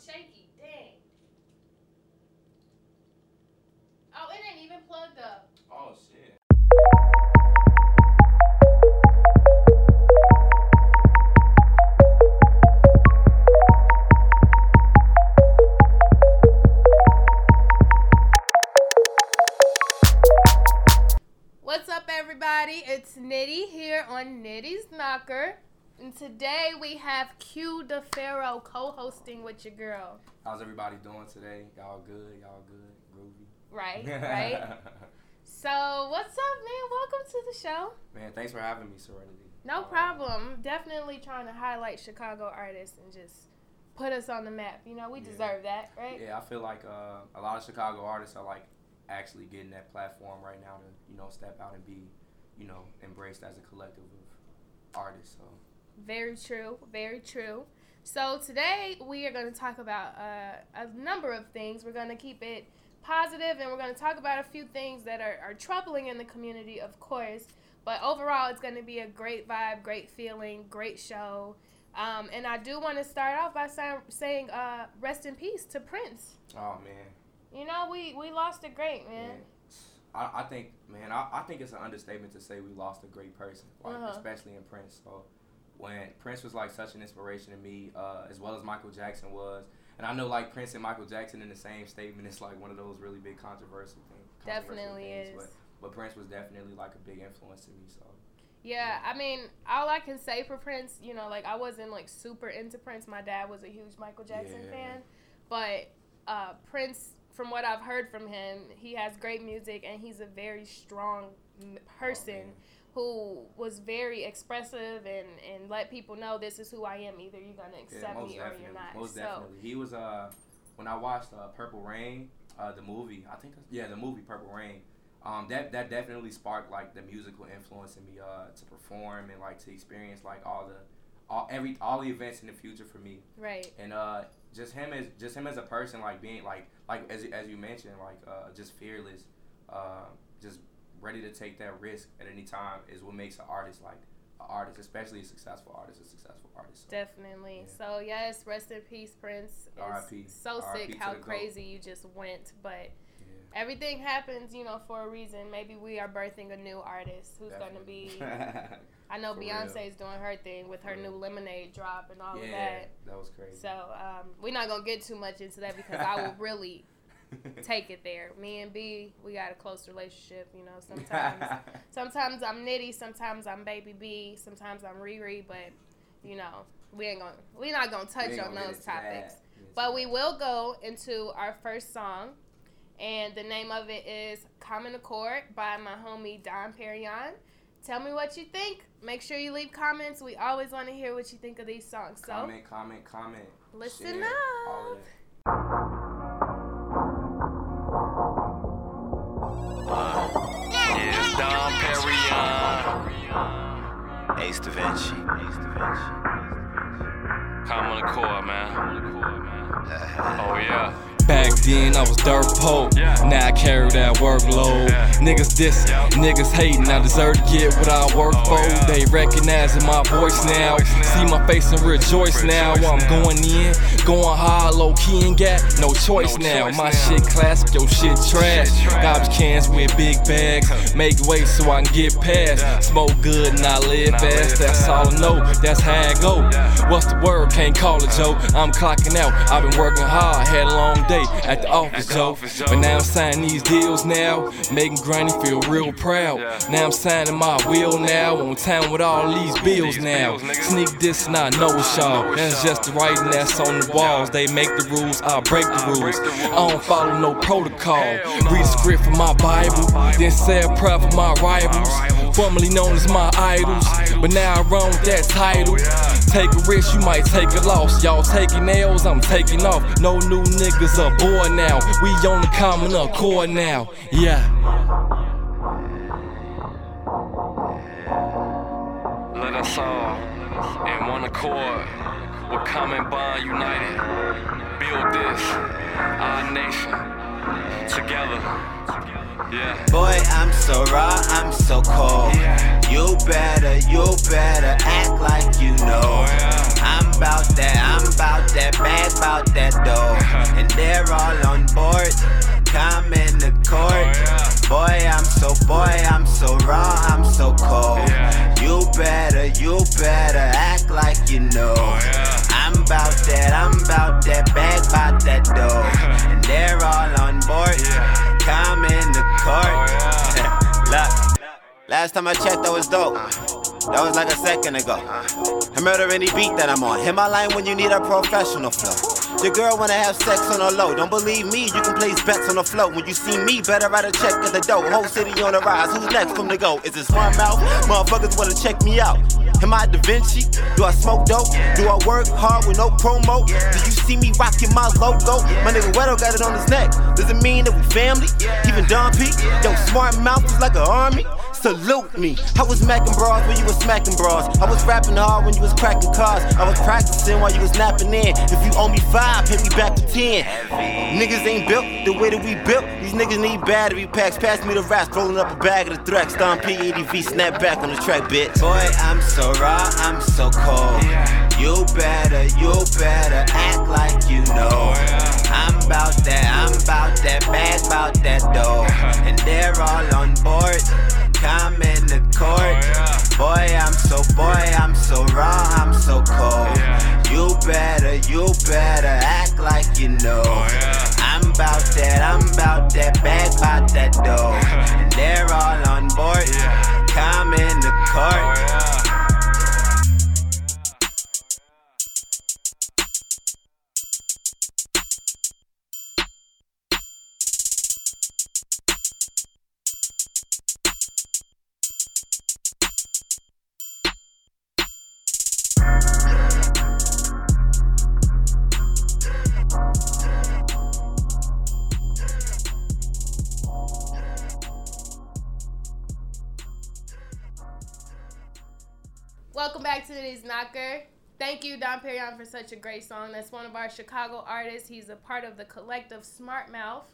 shaky. Dang. Oh, it ain't even plugged up. Oh shit. What's up, everybody? It's Nitty here on Nitty's Knocker. And today we have Q the Pharaoh co-hosting with your girl. How's everybody doing today? Y'all good? Y'all good? Groovy? Right, right. so, what's up, man? Welcome to the show. Man, thanks for having me, Serenity. No Uh, problem. Definitely trying to highlight Chicago artists and just put us on the map. You know, we Yeah. deserve that, right? Yeah, I feel like uh, a lot of Chicago artists are like actually getting that platform right now to you know step out and be you know embraced as a collective of artists. So Very true. Very true. So today we are going to talk about uh, a number of things. We're going to keep it positive, and we're going to talk about a few things that are, are troubling in the community, of course. But overall, it's going to be a great vibe, great feeling, great show. Um, and I do want to start off by say, saying uh, rest in peace to Prince. oh man, You know, we, we lost a great man. man. I, I think man, I, I think it's an understatement to say we lost a great person, like Uh-huh. especially in Prince. So when Prince was like such an inspiration to me, uh, as well as Michael Jackson was. And I know like Prince and Michael Jackson in the same statement, it's like one of those really big controversial things. Definitely is. But, but Prince was definitely like a big influence to me. So Yeah, I mean, all I can say for Prince, you know, like I wasn't like super into Prince. My dad was a huge Michael Jackson Yeah. fan, but uh, Prince, from what I've heard from him, he has great music and he's a very strong person Oh. Who was very expressive and and let people know this is who I am. Either you're gonna accept most me or you're not. Most so definitely. He was uh when I watched uh, Purple Rain, uh, the movie. I think yeah, the movie Purple Rain. Um, that that definitely sparked like the musical influence in me uh to perform and like to experience like all the all every all the events in the future for me right, and uh just him as just him as a person like being like like as as you mentioned like uh just fearless uh just ready to take that risk at any time is what makes an artist like an artist especially a successful artist a successful artist so. definitely. Yeah. So yes, rest in peace, Prince. R.I.P.. So R.I.P. sick to how the GOAT. crazy you just went, but. Everything happens, you know, for a reason. Maybe we are birthing a new artist who's going to be. I know For Beyonce's doing her thing with her new. Lemonade drop and all yeah, of that. that was crazy. So um, we're not gonna get too much into that because I will really take it there. Me and B, we got a close relationship. You know, sometimes sometimes I'm Nitty, sometimes I'm Baby B, sometimes I'm Riri, but you know, we ain't gonna we not gonna touch on gonna those topics. But we will go into our first song, and the name of it is Common Accord by my homie Don Perignon. Tell me what you think. Make sure you leave comments. We always want to hear what you think of these songs. So comment, comment, comment. listen share, up. Ace Da Vinci. Common Accord, man. Oh, yeah. Back then I was dirt poor. Now I carry that workload. Niggas dissing, niggas hating. I deserve to get what I work Oh, for. They recognizing my voice now. See my face and rejoice, now. I'm going in, going hard, low key and got no choice now. my shit classic, your shit trash. Shit trash. Garbage cans with big bags. Make way so I can get past. Smoke good and I live fast. That's all I know. That's how I go. What's the word? Can't call it, Joe. I'm clocking out. I've been working hard. Had a long day at the office, Joe. But now I'm signing these deals now. Making Granny feel real proud. Now I'm signing my will now. On time with all these bills now. Sneak this and I know it's y'all. That's just the writing that's on the walls. They make the rules, I break the rules. I don't follow no protocol. Read the script from my Bible. Then say a prayer for my rivals. Formerly known as my idols. idols. But now I run with that title. Take a risk, you might take a loss. Y'all taking nails, I'm taking off. No new niggas aboard now. We on the common accord now. Yeah. Let us all, in one accord, We're common bond united, build this, our nation, together. Yeah. Boy, I'm so raw, I'm so cold. Yeah. You better, you better act like you know. Oh, yeah. I'm about that, I'm about that, bag about that dough. and they're all on board, come in the court. Oh, boy, I'm so, boy, I'm so raw, I'm so cold. You better, you better act like you know. Oh, I'm about that, I'm last time I checked, that was dope. That was like a second ago. I murder any beat that I'm on. Hit my line when you need a professional flow. Your girl wanna have sex on the low. Don't believe me, you can place bets on the float. When you see me, better write a check at the dough. Whole city on the rise. Who's next from the go? Is it smart mouth? Motherfuckers wanna check me out. Am I Da Vinci? Do I smoke dope? Do I work hard with no promo? Do you see me rocking my logo? My nigga Wedo got it on his neck. Does it mean that we family? Even Don P? Yo, smart mouth is like an army. Salute me. I was macking bras when you was smacking bras. I was rapping hard when you was cracking cars. I was practicing while you was napping in. If you owe me five, hit me back to ten. Niggas ain't built the way that we built. These niggas need battery packs. Pass me the raps, rolling up a bag of the threats. Stomp P80V, snap back on the track, bitch. Boy, I'm so raw, I'm so cold. You better, you better act like you know. I'm about that, I'm about that bag, about that dough. And they're all on board. That. Today's knocker. Thank you, Don Perignon, for such a great song. That's one of our Chicago artists. He's a part of the collective Smart Mouth.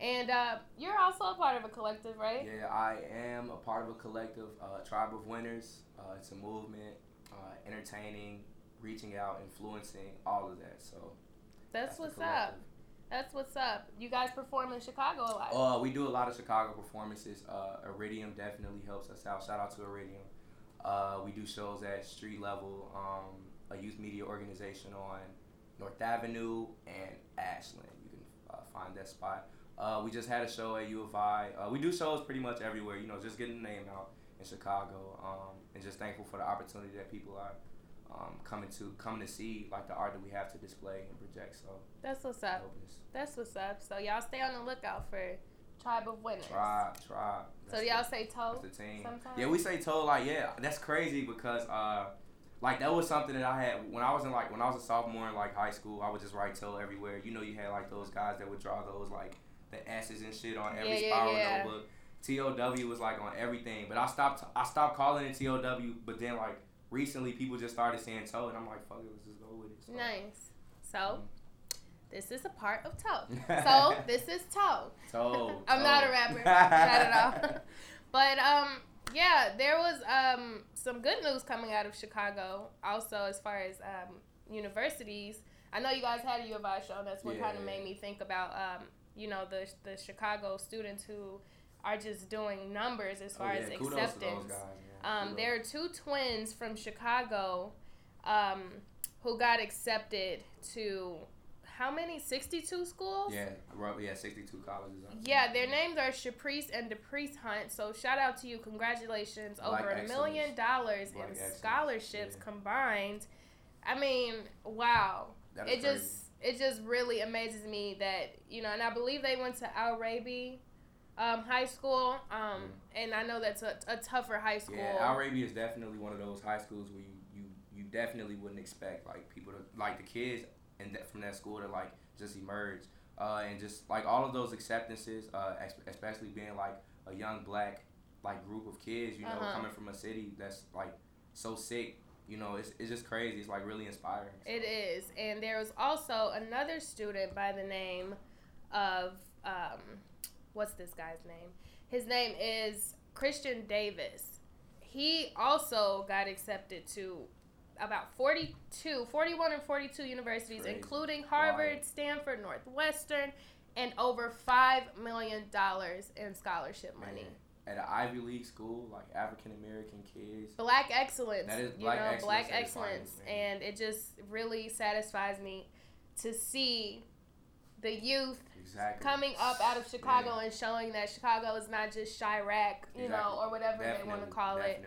And uh, you're also a part of a collective, right? Yeah, I am a part of a collective, uh, Tribe of Winners. Uh, it's a movement, uh, entertaining, reaching out, influencing, all of that. So That's, the what's up. That's what's up. You guys perform in Chicago a lot. Uh, we do a lot of Chicago performances. Uh, Iridium definitely helps us out. Shout out to Iridium. Uh, we do shows at street level, um, a youth media organization on North Avenue and Ashland. You can uh, find that spot. Uh, we just had a show at U of I. Uh, we do shows pretty much everywhere. You know, just getting the name out in Chicago, um, and just thankful for the opportunity that people are um, coming to coming to see like the art that we have to display and project. So That's what's up. That's what's up. So y'all stay on the lookout for Tribe of Winners. Tribe, try. So y'all say toe That's the team. sometimes? Yeah, we say toe like yeah. That's crazy because uh, like that was something that I had when I was in like when I was a sophomore in like high school. I would just write toe everywhere. You know, you had like those guys that would draw those like the S's and shit on every Yeah, yeah, spiral yeah. notebook. TOW was like on everything, but I stopped. I stopped calling it TOW. But then like recently, people just started saying toe, and I'm like, fuck it, let's just go with it. So, Nice. So this is a part of toe. So this is toe. Toe. I'm not a rapper. not at all. But um, yeah, there was um some good news coming out of Chicago. Also, as far as um universities, I know you guys had a U of I show. That's what kind of made me think about um you know the the Chicago students who are just doing numbers as Oh, far yeah, as kudos acceptance. Guys. Um, there are two twins from Chicago um, who got accepted to how many? 62 schools? Yeah, yeah, 62 colleges. Yeah, their names are Shaprice and Deprice Hunt. So shout out to you. Congratulations. Over a million dollars in excellence, scholarships yeah. combined. I mean, wow. That It just it just really amazes me that, you know, and I believe they went to Al Raby um, high school. Um, and I know that's a, a tougher high school. Mm. Yeah, Al Raby is definitely one of those high schools where you, you, you definitely wouldn't expect like people to like the kids and that from that school to like just emerge uh, and just like all of those acceptances, uh, especially being like a young black like group of kids, you know, Uh-huh. coming from a city that's like so sick. You know, it's, it's just crazy. It's like really inspiring. It is. And there was also another student by the name of, um, what's this guy's name? His name is Christian Davis. He also got accepted to about 42, 41 or 42 universities, Crazy. including Harvard. Stanford, Northwestern, and over $5 million in scholarship money. Man, at an Ivy League school, like African American kids. Black excellence. That is you black know, excellence black excellence, and it just really satisfies me to see the youth Exactly. coming up out of Chicago and showing that Chicago is not just Chiraq, you know, or whatever they want to call it.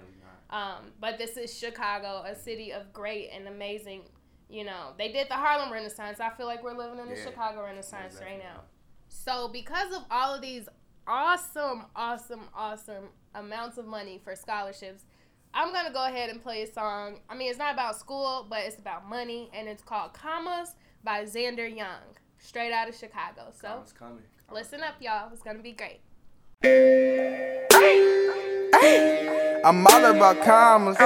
Um, but this is Chicago, a city of great and amazing. You know, they did the Harlem Renaissance. I feel like we're living in the Yeah. Chicago Renaissance Yeah, right now. So, because of all of these awesome, awesome, awesome amounts of money for scholarships, I'm gonna go ahead and play a song. I mean, it's not about school, but it's about money, and it's called "Commas" by Xander Young, straight out of Chicago. So, Commas coming. Commas listen up, y'all. It's gonna be great. I'm all about commas.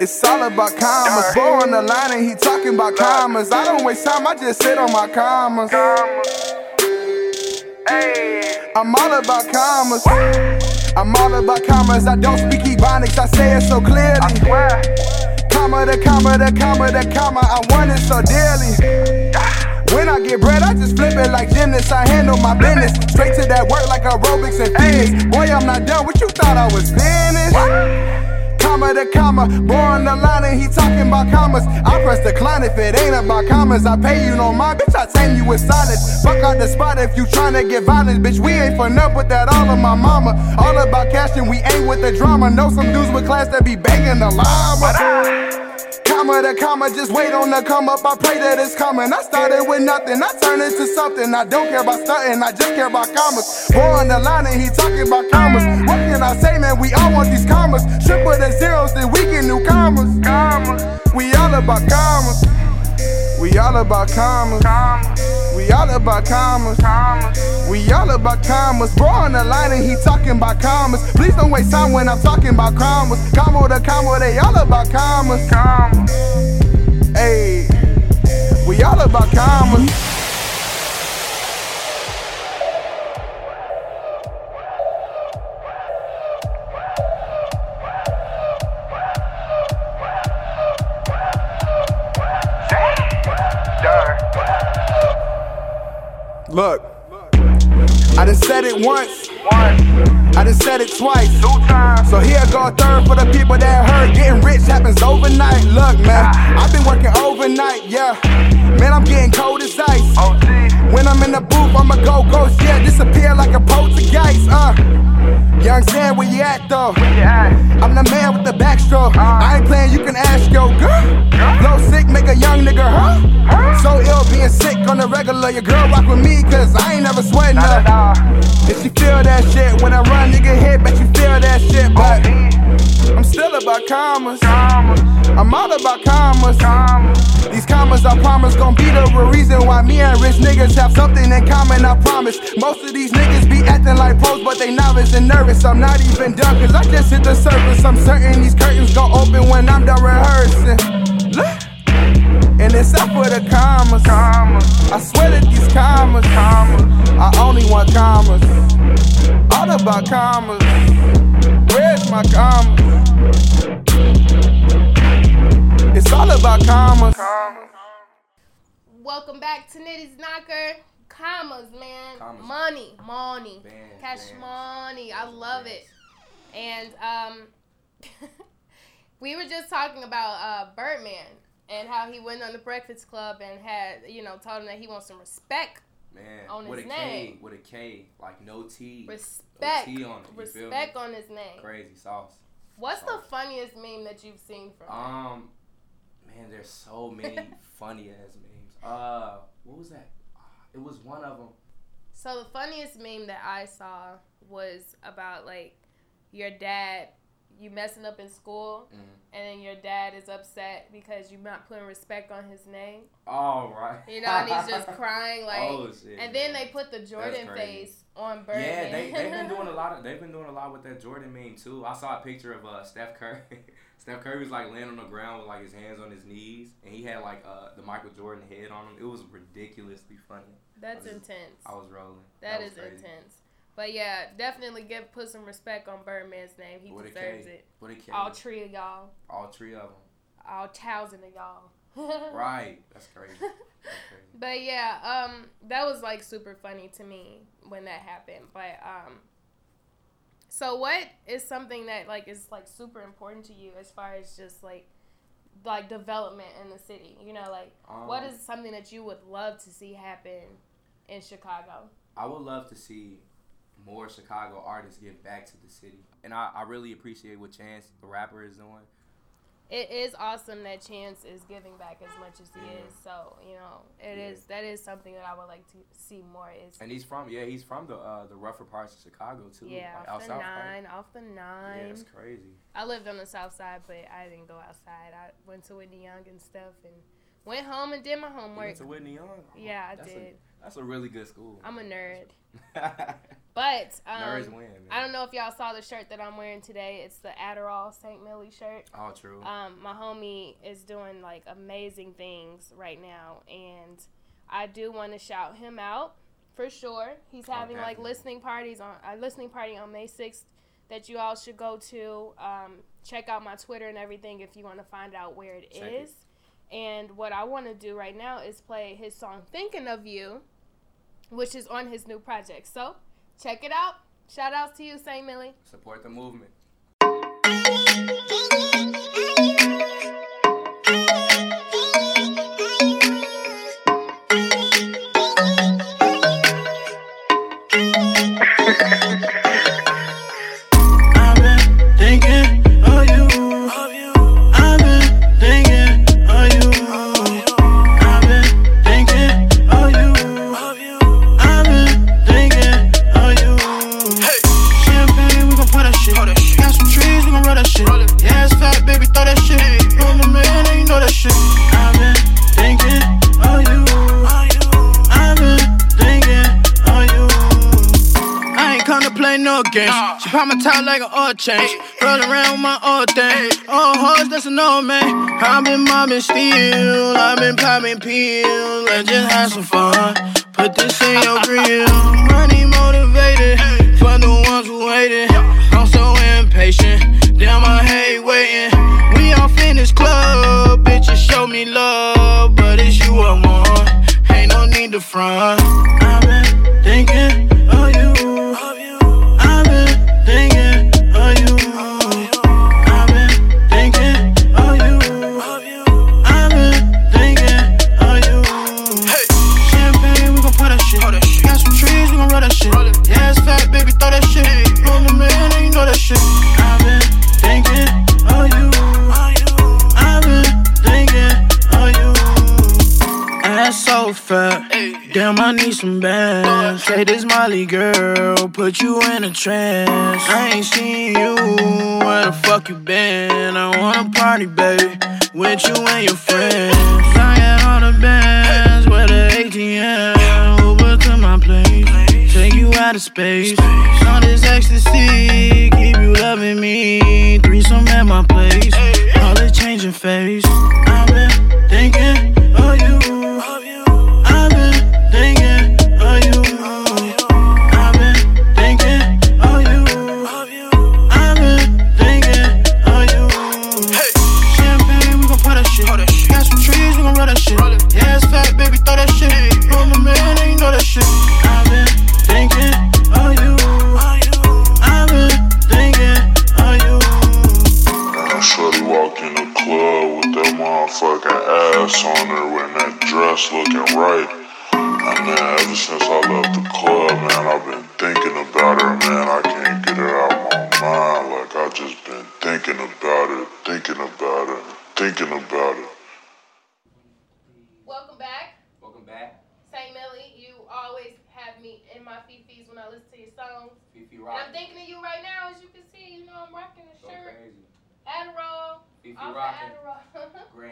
It's all about commas. Boy on the line and he talking about commas. I don't waste time, I just sit on my commas. I'm all about commas. I'm all about commas. I don't speak Ebonics, I say it so clearly. Comma the comma the comma the comma, I want it so dearly. When I get bread, I just flip it like gymnasts. I handle my business. Straight to that work like aerobics and fitness. Boy, I'm not done. What you thought I was finished? Comma to comma, boy on the line and he talking about commas. I press decline if it ain't about commas. I pay you no mind, bitch. I tame you with silence. Fuck out the spot if you tryna get violent, bitch. We ain't for nothing but that all of my mama. All about cash and we ain't with the drama. Know some dudes with class that be banging the llama. Comma to comma, just wait on the come up. I pray that it's coming. I started with nothing, I turn into something. I don't care about stunting, I just care about commas. Boy on the line and he talking about commas. What can I say, man? We all want these commas. Triple the zeros, then we get new commas. Commas. We all about commas. We all about commas. We all about commas. We all about commas. Bro on the line and he talking about commas. Please don't waste time when I'm talking about commas. Comma to comma, they all about commas. Hey, we all about commas. Look, I done said it once. I done said it twice. So here I go third for the people that heard getting rich happens overnight. Look, man, I've been working overnight, yeah. Man, I'm getting cold as ice. When I'm in the booth, I'ma go ghost, yeah, disappear like a poltergeist, uh. Young Zan, where you at though? I'm the man with the backstroke. I ain't playing, you can ask your girl. Blow sick, make a young nigga, huh? So ill being sick on the regular. Your girl rock with me, cause I ain't never sweating her. If she feel that shit, when I run, nigga hit, bet you feel that shit, but I'm still about commas. I'm all about commas. These commas, I promise, gon' be the real reason why me and rich niggas have something in common, I promise. Most of these niggas be acting like pros, but they novice and nervous. I'm not even done, cause I just hit the surface. I'm certain these curtains gon' open when I'm done rehearsing. Look. And it's up for the commas. commas. I swear that these commas. commas. I only want commas. All about commas. Where's my commas? It's all about commas. Welcome back to Nitty's Knocker. Commas, man. Commas. Money, money, Bands, cash bands. money. I love bands. it. And um, we were just talking about uh, Birdman and how he went on the Breakfast Club and had, you know, told him that he wants some respect. Man, On with his a K, name. with a K, like no T. Respect. No T on it. You? Respect on his name. Crazy sauce. What's the funniest meme that you've seen from him? Um, man, there's so many funny ass memes. Uh, what was that? Ah, It was one of them. So the funniest meme that I saw was about like your dad, you messing up in school, Mm. and then your dad is upset because you're not putting respect on his name. All right. You know, and he's just crying like. oh shit. and then man. they put the Jordan face on Birdman. Yeah, they they've been doing a lot of they've been doing a lot with that Jordan meme too. I saw a picture of uh Steph Curry. Steph Curry was like laying on the ground with like his hands on his knees, and he had like uh the Michael Jordan head on him. It was ridiculously funny. That's I was- intense. I was rolling. that was is crazy. intense. But yeah, definitely give put some respect on Birdman's name. He deserves it. A K. All three of y'all. All three of them. All thousand of y'all. Right. That's crazy. That's crazy. But yeah, um, that was like super funny to me when that happened. But um, so what is something that like is like super important to you as far as just like like development in the city? You know, like what Um, is something that you would love to see happen in Chicago? I would love to see more Chicago artists give back to the city, and I, I really appreciate what Chance, the rapper, is doing. It is awesome that Chance is giving back as much as he Yeah. is. So you know, it Yeah. is that is something that I would like to see more. Is And he's from yeah, he's from the uh, the rougher parts of Chicago too. yeah, like off the south part. nine, off the nine. Yeah, it's crazy. I lived on the south side, but I didn't go outside. I went to Whitney Young and stuff, and went home and did my You homework. went to Whitney Young. Yeah, I That's a- did. That's a really good school. I'm a nerd, but um, win. I don't know if y'all saw the shirt that I'm wearing today. It's the Adderall St. Millie shirt. All true. Um, my homie is doing like amazing things right now, and I do want to shout him out for sure. He's Oh, having like listening parties on a listening party on May sixth that you all should go to. Um, check out my Twitter and everything if you want to find out where it is. Check it. And what I want to do right now is play his song "Thinking of You," which is on his new project. So check it out. Shout outs to you, St. Millie. Support the movement. She pop my top like an oil change. Roll around with my old thing. Old horse, that's an old man. I've been mobbing steel. I've been popping pills. Let's just have some fun. Put this in your grill. Money motivated. For the ones who hated. I'm so impatient. Damn, I hate waiting. We off in this club. Bitches show me love. But it's you I want. Ain't no need to front. I've been thinking Say this Molly girl, put you in a trance. I ain't seen you, where the fuck you been? I wanna party, baby, with you and your friends. Got all the bands, where the ATM, Uber to my place, take you out of space. All this ecstasy, keep you loving me. Threesome at my place, all the changing face.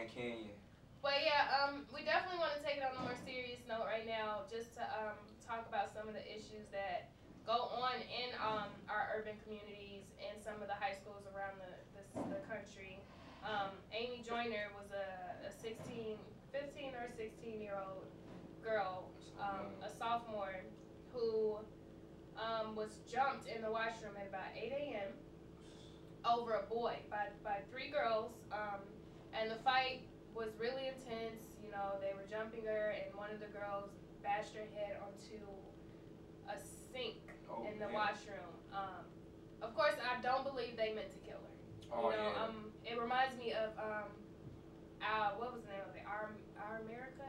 Grand Canyon. but yeah, um, we definitely want to take it on a more serious note right now, just to um talk about some of the issues that go on in um our urban communities and some of the high schools around the the, the country. Um, Amy Joyner was a, a 16, 15 or 16 year old girl, um, a sophomore, who um, was jumped in the washroom at about 8 a.m. over a boy by, by three girls. And the fight was really intense. You know, they were jumping her, and one of the girls bashed her head onto a sink Oh, in the washroom. Um, of course, I don't believe they meant to kill her. Oh, you know, yeah. um, it reminds me of um, uh, what was the name of it? Our Our America.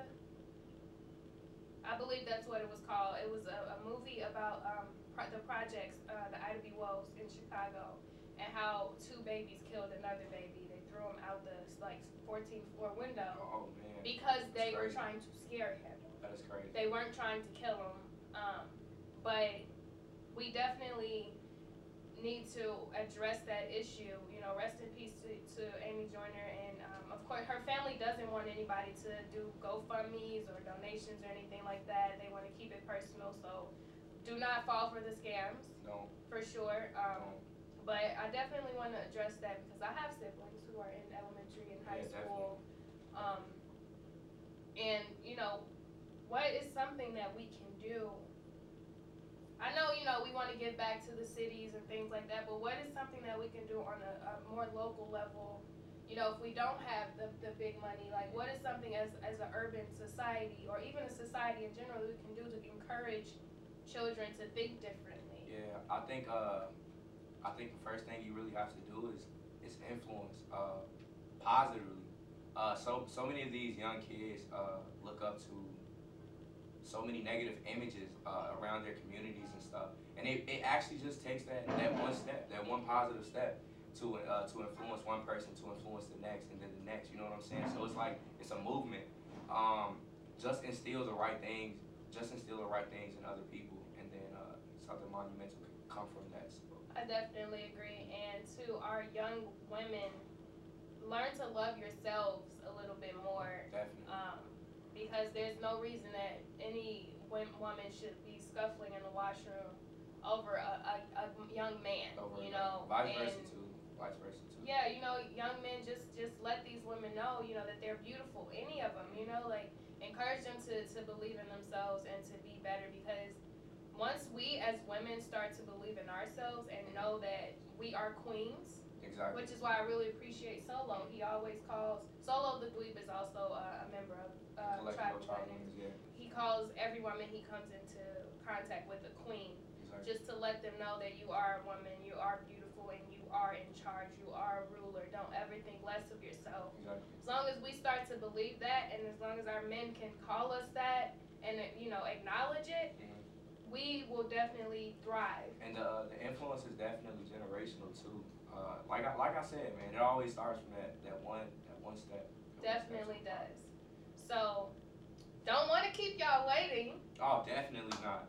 I believe that's what it was called. It was a, a movie about um, pro- the projects, uh, the Ida B. Wells in Chicago, and how two babies killed another baby. Threw him out the like 14th floor window Oh because they were trying to scare him. that is crazy. They weren't trying to kill him, um, but we definitely need to address that issue. You know, rest in peace to, to Amy Joyner, and um, of course, her family doesn't want anybody to do GoFundmes or donations or anything like that. They want to keep it personal, so do not fall for the scams No, for sure. Um, no. But I definitely want to address that because I have siblings who are in elementary and high Yeah, school. Um, and, you know, what is something that we can do? I know, you know, we want to give back to the cities and things like that, but what is something that we can do on a, a more local level? You know, if we don't have the, the big money, like what is something as, as an urban society or even a society in general we can do to encourage children to think differently? Yeah, I think uh, I think the first thing you really have to do is is influence uh, positively. Uh, so so many of these young kids uh, look up to so many negative images uh, around their communities and stuff, and it, it actually just takes that, that one step, that one positive step to uh, to influence one person to influence the next and then the next. You know what I'm saying? So it's like it's a movement. Um, just instill the right things. Just instill the right things in other people, and then uh, something monumental come from that. I definitely agree. And to our young women, learn to love yourselves a little bit more. definitely. Um, because there's no reason that any woman should be scuffling in the washroom over a, a, a young man. Over you know, vice versa too. Vice versa too. yeah, you know, young men just just let these women know, you know, that they're beautiful. Any of them, you know, like encourage them to to believe in themselves and to be better because once we as women start to believe in ourselves and know that we are queens, Exactly. which is why I really appreciate Solo. He always calls Solo the Dweeb is also uh, a member of uh, Collective Tribal of Tribal Winners. Winners, yeah. He calls every woman he comes into contact with a queen, Exactly. just to let them know that you are a woman, you are beautiful, and you are in charge. You are a ruler. Don't ever think less of yourself. Exactly. As long as we start to believe that, and as long as our men can call us that, and uh, you know acknowledge it, Mhm. We will definitely thrive. And uh, the influence is definitely generational too. Uh, like I, like I said, man, it always starts from that, that one that one step. That one step. Definitely does. So, don't want to keep y'all waiting. Oh, definitely not.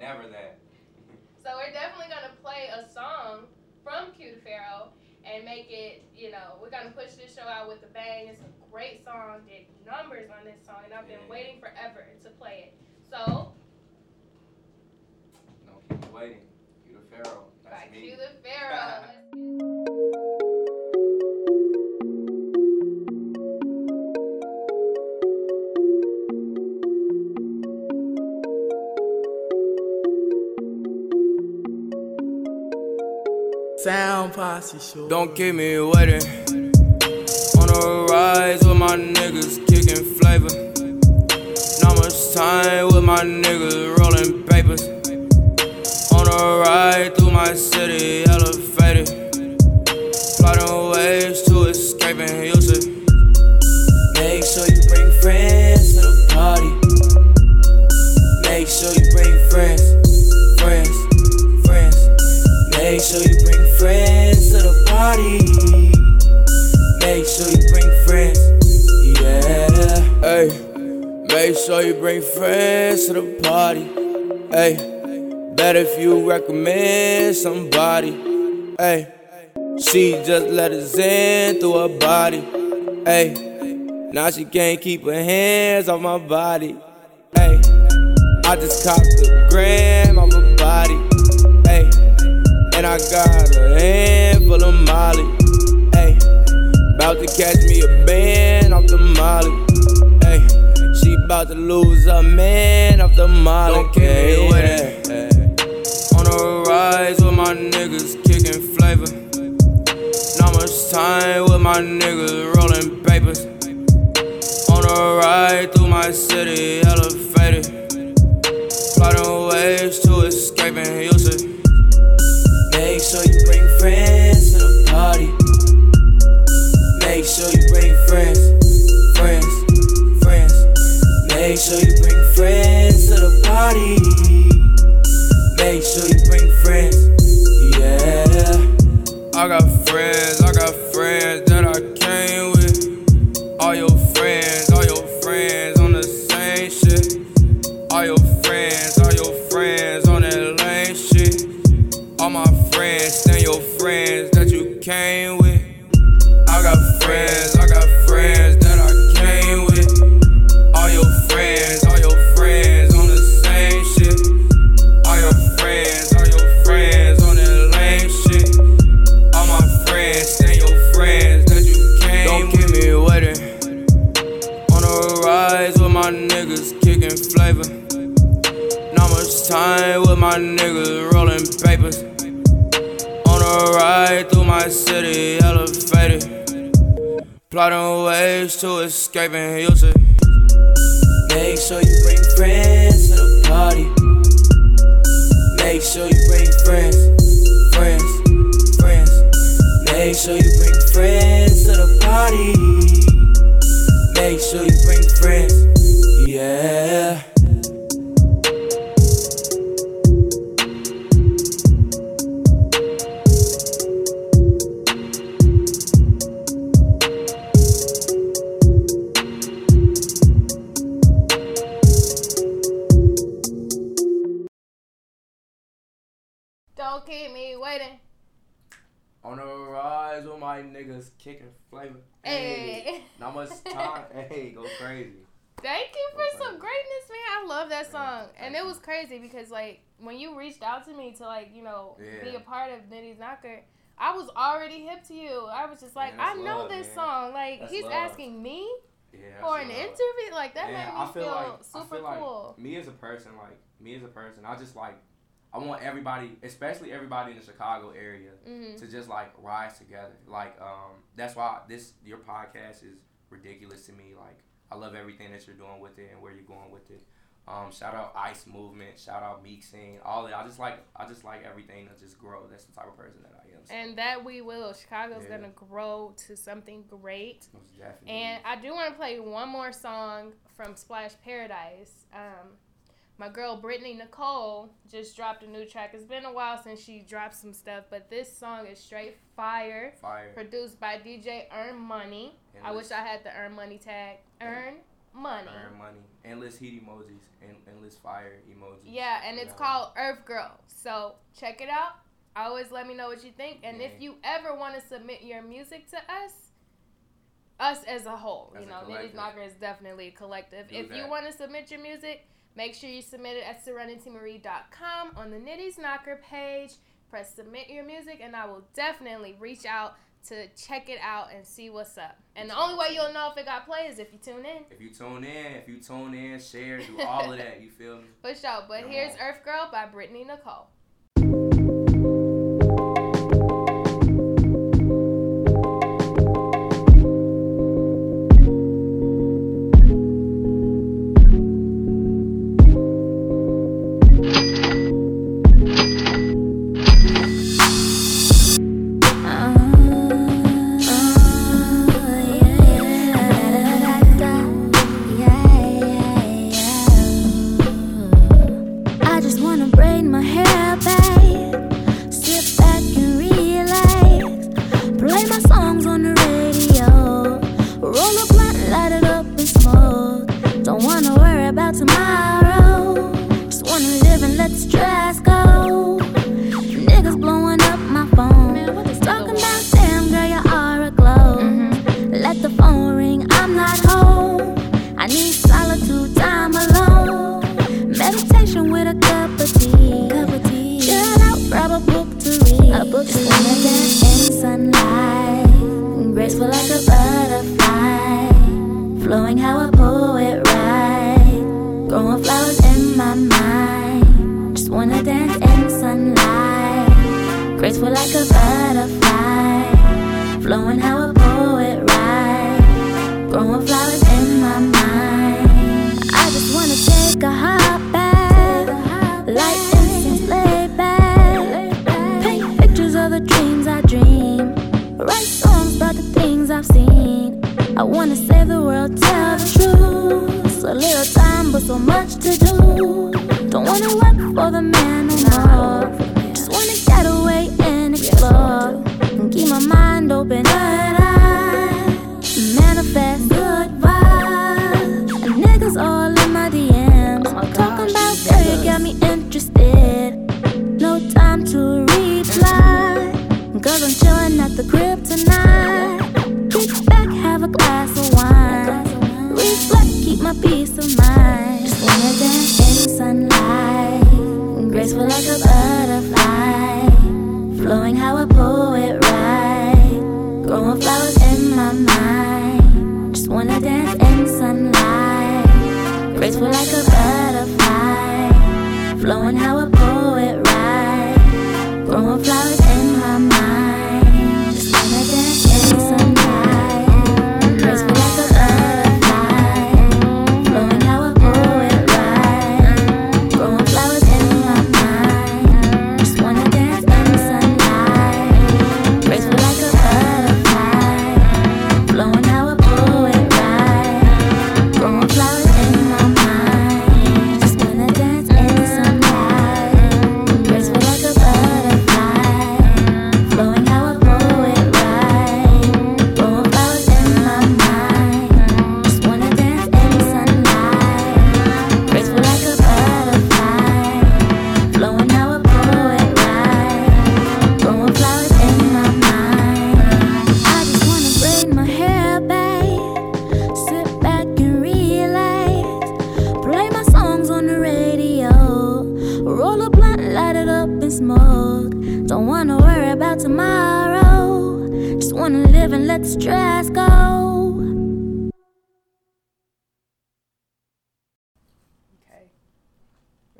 Never that. So we're definitely gonna play a song from Q the Pharaoh and make it, you know, we're gonna push this show out with a bang. It's a great song, did numbers on this song, and I've been Yeah. waiting forever to play it. So, No, keep it waiting. You the Pharaoh. That's by me. Q the Pharaoh. Sound posse show. Don't keep me waiting. On a rise with my niggas kicking flavor. Not much time with my niggas rolling papers. Ride through my city, elevated. Plotting ways to escape and Houston. Make sure you bring friends to the party. Make sure you bring friends, friends, friends. Make sure you bring friends to the party. Make sure you bring friends, yeah. Hey, make sure you bring friends to the party. Hey, better if you recommend somebody. Hey, she just let us in through her body. Hey, now she can't keep her hands off my body. Hey, I just copped a gram off her body. Hey, and I got a handful of Molly. Hey, about to catch me a band off the Molly. Hey, she about to lose a man off the Molly. Don't keep me rise with my niggas kicking flavor. Not much time with my niggas rolling papers. On a ride through my city, elevated. Plotting ways to use it. Make sure you bring friends to the party. Make sure you bring friends, friends, friends. Make sure you bring friends to the party. Niggas kicking flavor. Not much time with my niggas rolling papers. On a ride through my city, elevated. Plotting ways to escape use it. Make sure you bring friends to the party. Make sure you bring friends, friends, friends. Make sure you bring friends to the party. Make sure you bring friends, yeah. Don't keep me waiting. On the rise with my niggas kicking flavor. Hey. Not much time. hey, go crazy. Thank you for some greatness, man. I love that Yeah, song. And it was crazy because like when you reached out to me to like, you know, be a part of Nitty's Knocker, I was already hip to you. I was just like, Man, I know love, this man. song. Like That's he's love. asking me Yeah. for an love. interview. Like that And made me I feel feel, like super feel like cool. me as a person, like me as a person, I just like I want everybody, especially everybody in the Chicago area, hmm to just like rise together. Like um, that's why this your podcast is ridiculous to me. Like I love everything that you're doing with it and where you're going with it. Um, shout out Ice Movement, shout out Meek Scene, all that. I just like I just like everything to just grow. That's the type of person that I am. So, And that we will. Chicago's Yeah. gonna grow to something great. most definitely. And I do want to play one more song from Splash Paradise. Um, my girl Brittany Nicole just dropped a new track. It's been a while since she dropped some stuff, but this song is straight fire. fire. Produced by DJ Earn Money. I wish I had the Earn Money tag. Earn Money. Earn money. Endless heat emojis and endless fire emojis. Yeah, and it's Yeah. called Earth Girl. So check it out. Always let me know what you think. And if you ever want to submit your music to us, us as a whole, As you know, collective. Knocker is definitely a collective. Do if you want to submit your music, make sure you submit it at serenitymarie.com on the Nitty's Knocker page. Press submit your music, and I will definitely reach out to check it out and see what's up. And the only way you'll know if it got played is if you tune in. If you tune in, if you tune in, share, do all of that. You feel me? For sure. But Come here's on. Earth Girl by Brittany Nicole. I wanna save the world, tell the truth. So little time, but so much to do. Don't wanna work for the man in sunlight. Graceful like a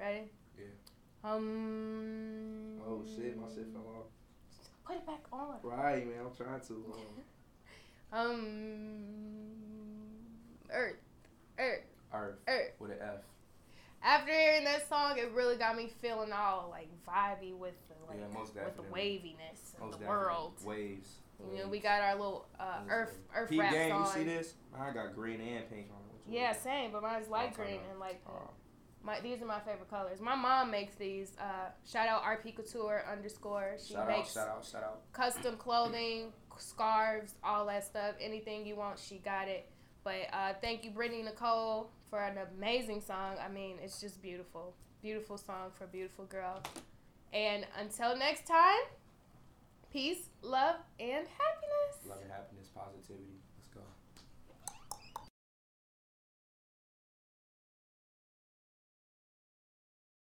Ready? Yeah. Um. Oh shit, my shit fell off. Put it back on. Right, man, I'm trying to. Um, Um. Earth. Earth. Earth Earth. with an F. After hearing that song, it really got me feeling all like vibey with the like Yeah, most with the waviness of Most the world. Waves. You know, we got our little uh, earth earth Peep rap game, song. you see this? I got green and pink on Yeah, same, but mine's light green and like Oh, my these are my favorite colors. My mom makes these. Uh, shout out RP Couture underscore. She shout out, makes shout out, shout out. custom clothing, scarves, all that stuff. Anything you want, she got it. But uh, thank you, Brittany Nicole, for an amazing song. I mean, it's just beautiful. Beautiful song for a beautiful girl. And until next time, peace, love, and happiness. Love and happiness, positivity.